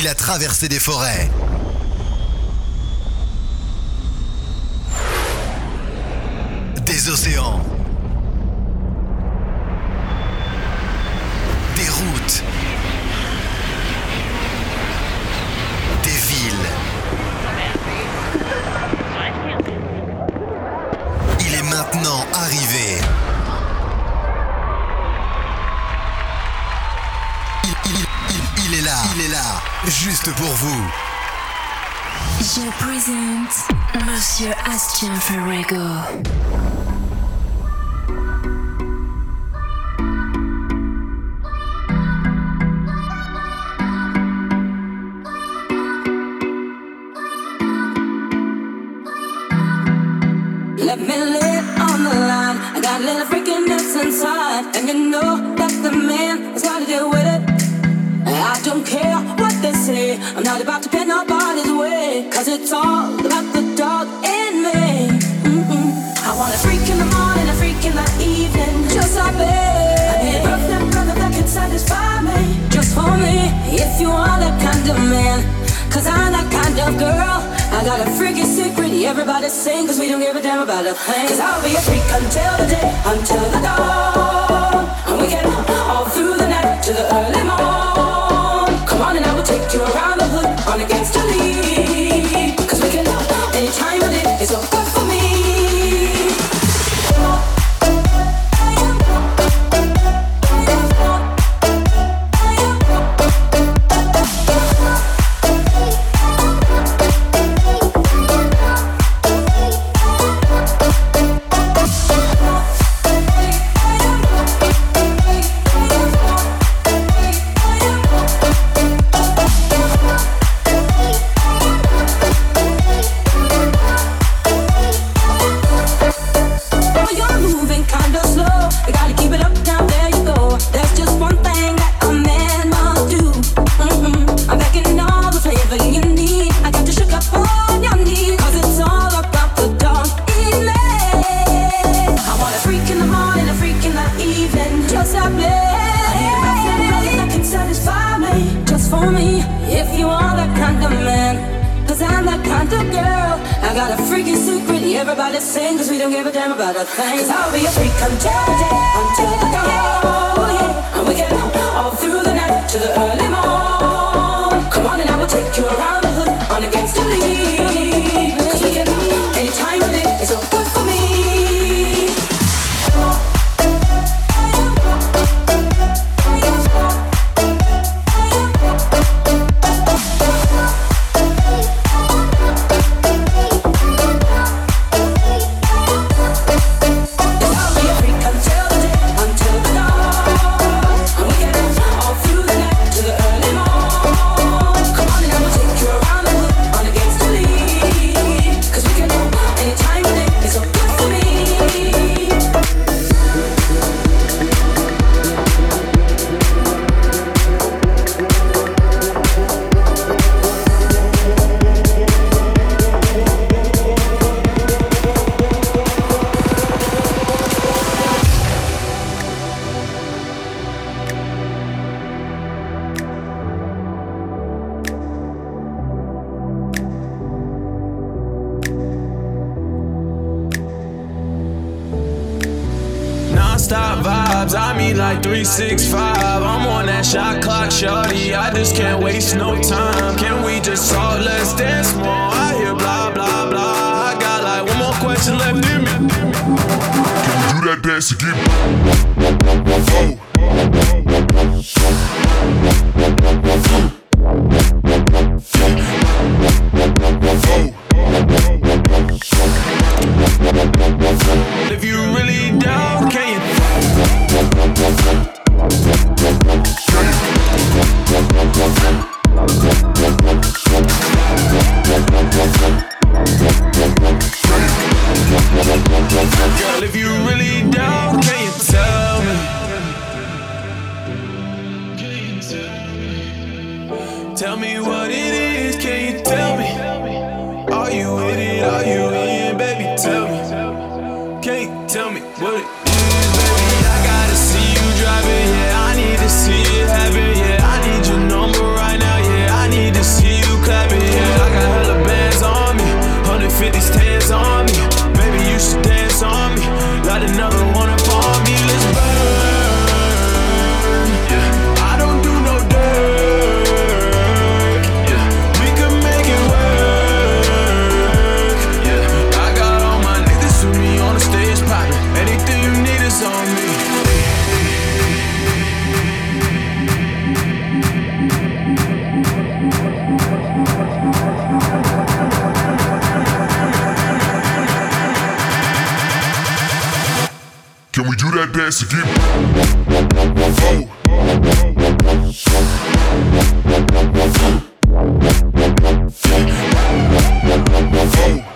il a traversé des forêts. Des océans. Des routes. juste pour vous. Je présente Monsieur Astian Ferrego. Mm-hmm. I wanna freak in the morning, I freak in the evening. Just like me. I need a brother that can satisfy me. Just for me, if you are that kind of man. Cause I'm that kind of girl. I got a freaky secret, everybody's sing, cause we don't give a damn about a thing. Cause I'll be a freak until the day, until the dawn. And we all through the night to the early morn. Come on and I will take you around the hood on against the lead. don't give a damn about a thing. Cause I'll be a freak until the day, until the dawn. Oh yeah, and we get all through the night to the early morning. Three, six. Whoa.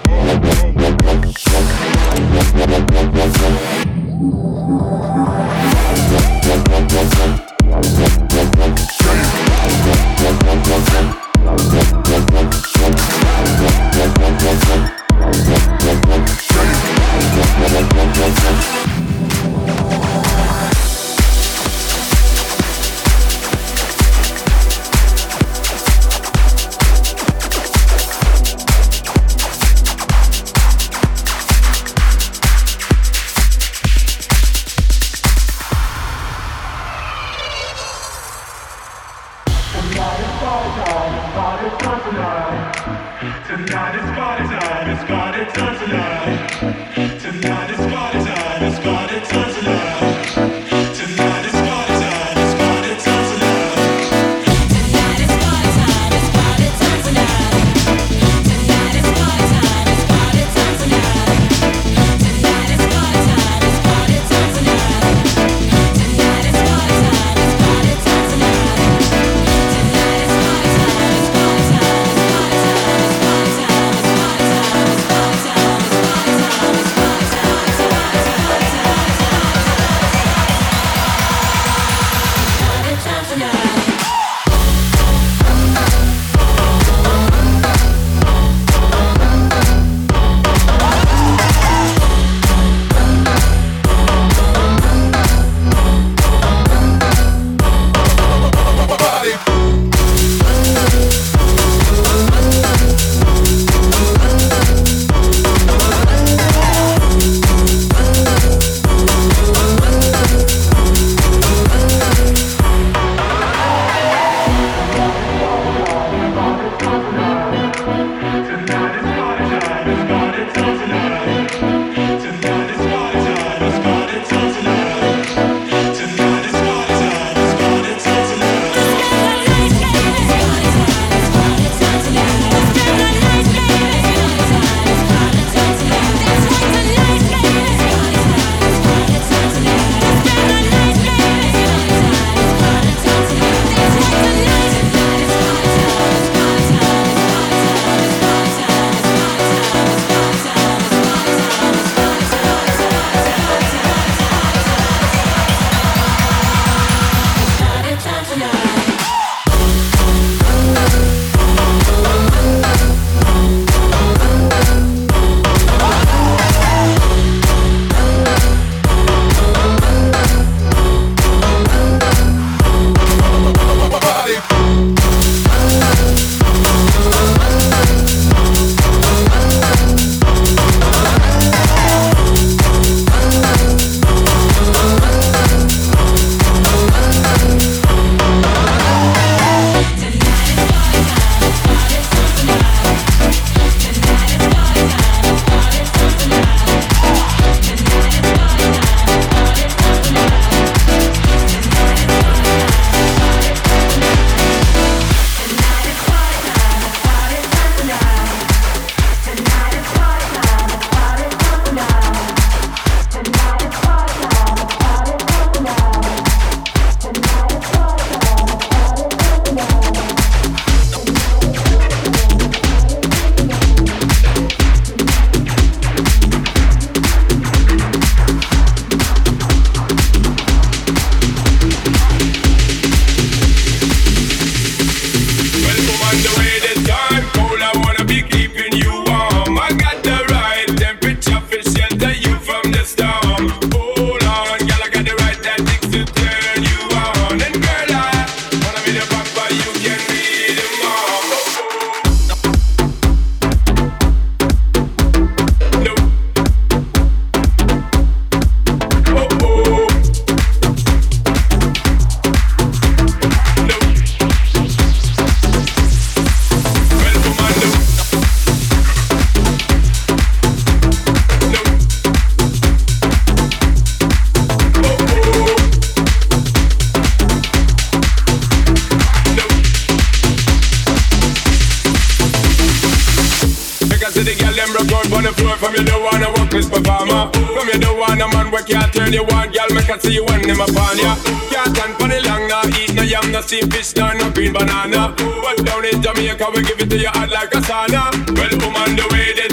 The girl them broke out on the floor from you don't wanna walk reckless performer. From you don't want a man where can't turn you on, girl. Make I see you when them upon ya. Can't stand for the long, nah. Eat no yam, no steam fish, nah, no green banana. But down in Jamaica, we give it to you hot like a sauna. Well, woman, the way the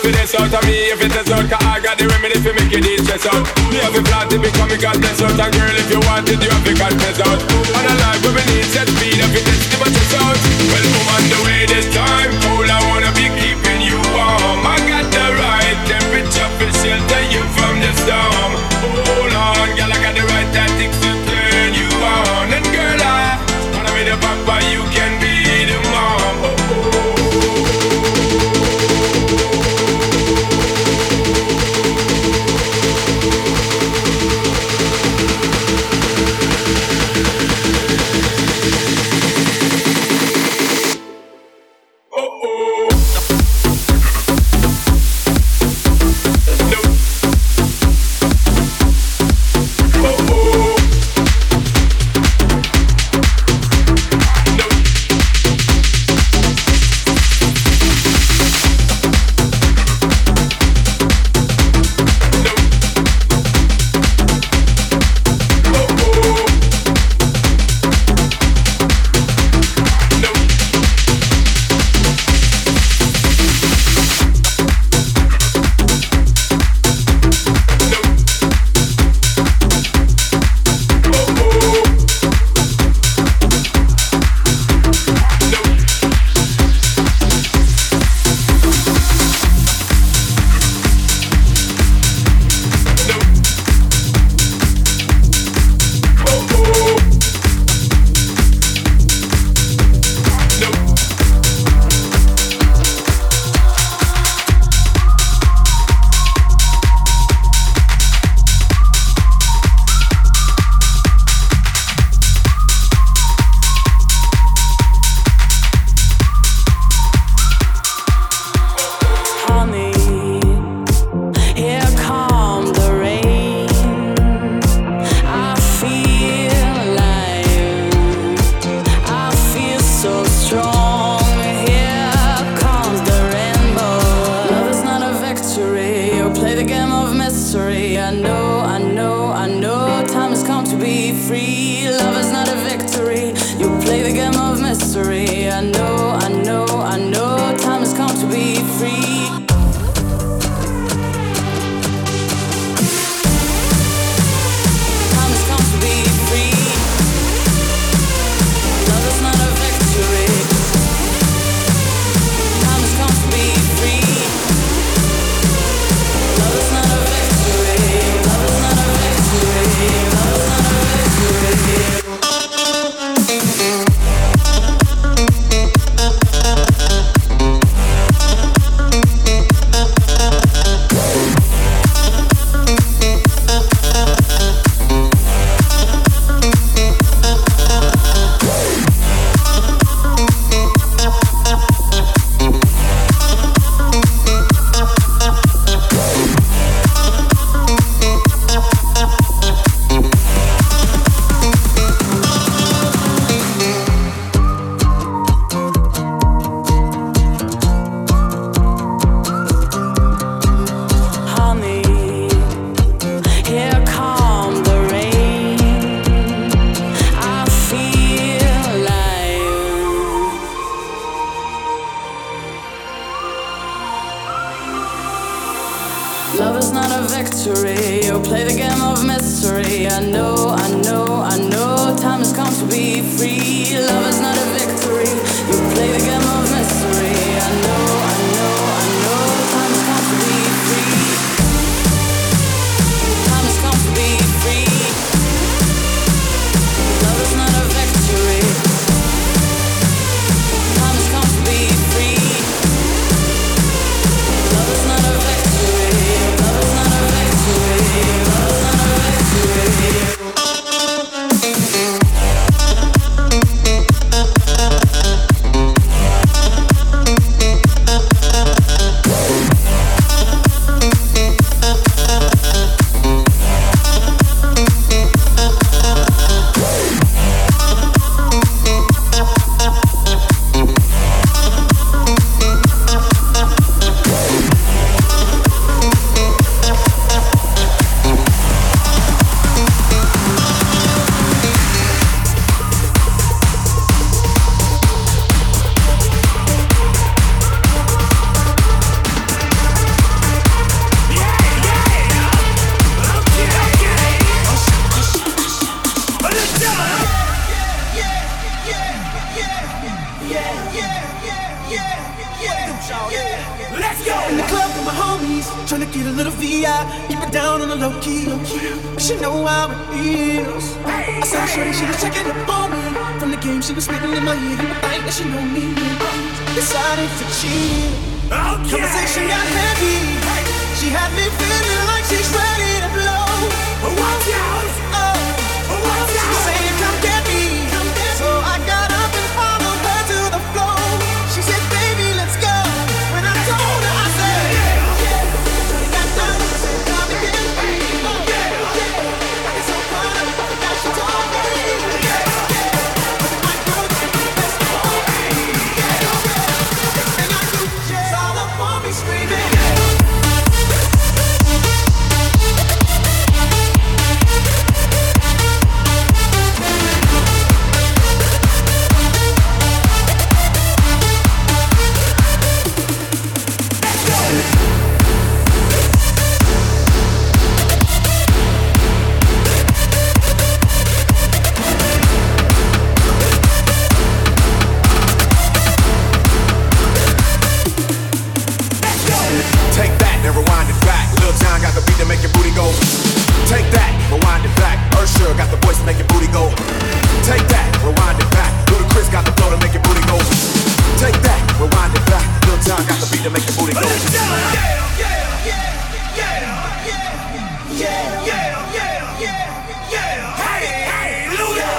if it is out of me, if it is out Cause I got the remedy for make you this stress out. You have a plan to become a goddess out. And girl, if you want it, you have to confess out. And a life where we need set speed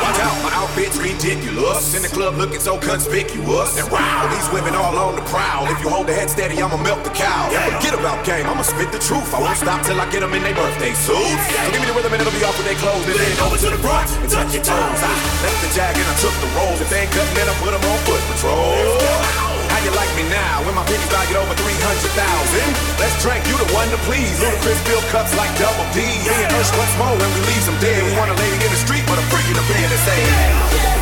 Watch out, my outfit's ridiculous. In the club looking so conspicuous. And wow, these women all on the prowl. If you hold the head steady, I'ma melt the cow. Yeah, forget about game, I'ma spit the truth. I won't stop till I get them in their birthday suits. So give me the rhythm and it'll be off with their clothes. And then over to the front and touch your toes. I left the jag and I took the rolls. If they ain't cutting it, I put them on foot patrol you like me now? When my penny's valued over 300,000? Let's drink, you the one to please. Ludacris fill cups like double D. Me and Ush, what's more when we leave some dead? We want a lady in the street, but a freak in the bed to say, yeah.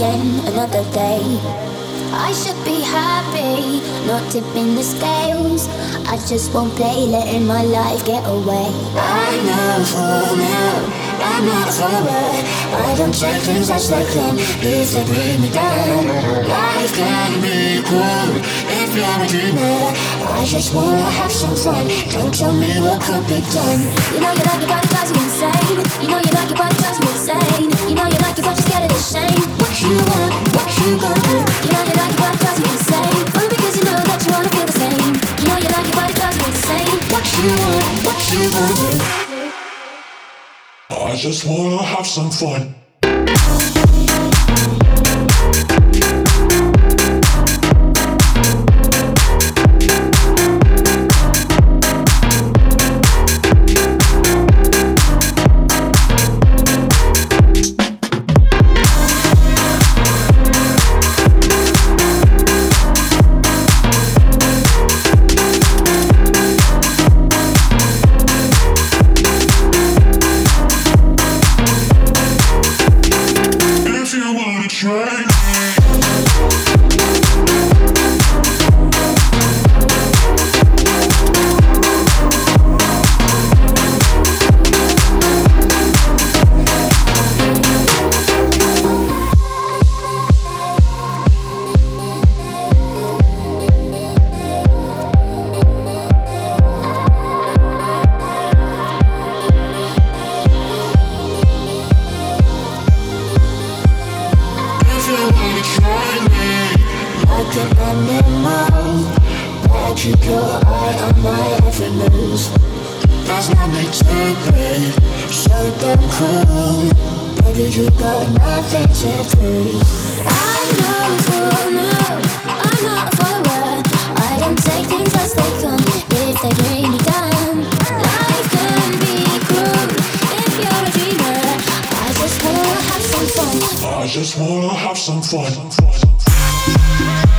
Again another day. I should be happy, not tipping the scales. I just won't play, letting my life get away. I know for now. I'm not follower. I don't take things as they come if they bring me down. Life can be cruel if you're a dreamer. I just wanna have some fun. Don't tell me what could be done. You know you like your body drives me insane. You know you like your body drives me insane. You know you like but you're scared of the shame. just wanna have some fun. I am my happiness That's what makes me great So don't cruel, baby you've got no dignity I know for now I'm not for what I don't take things as they come If they bring me down Life can be cruel If you're a dreamer. I just wanna have some fun. train.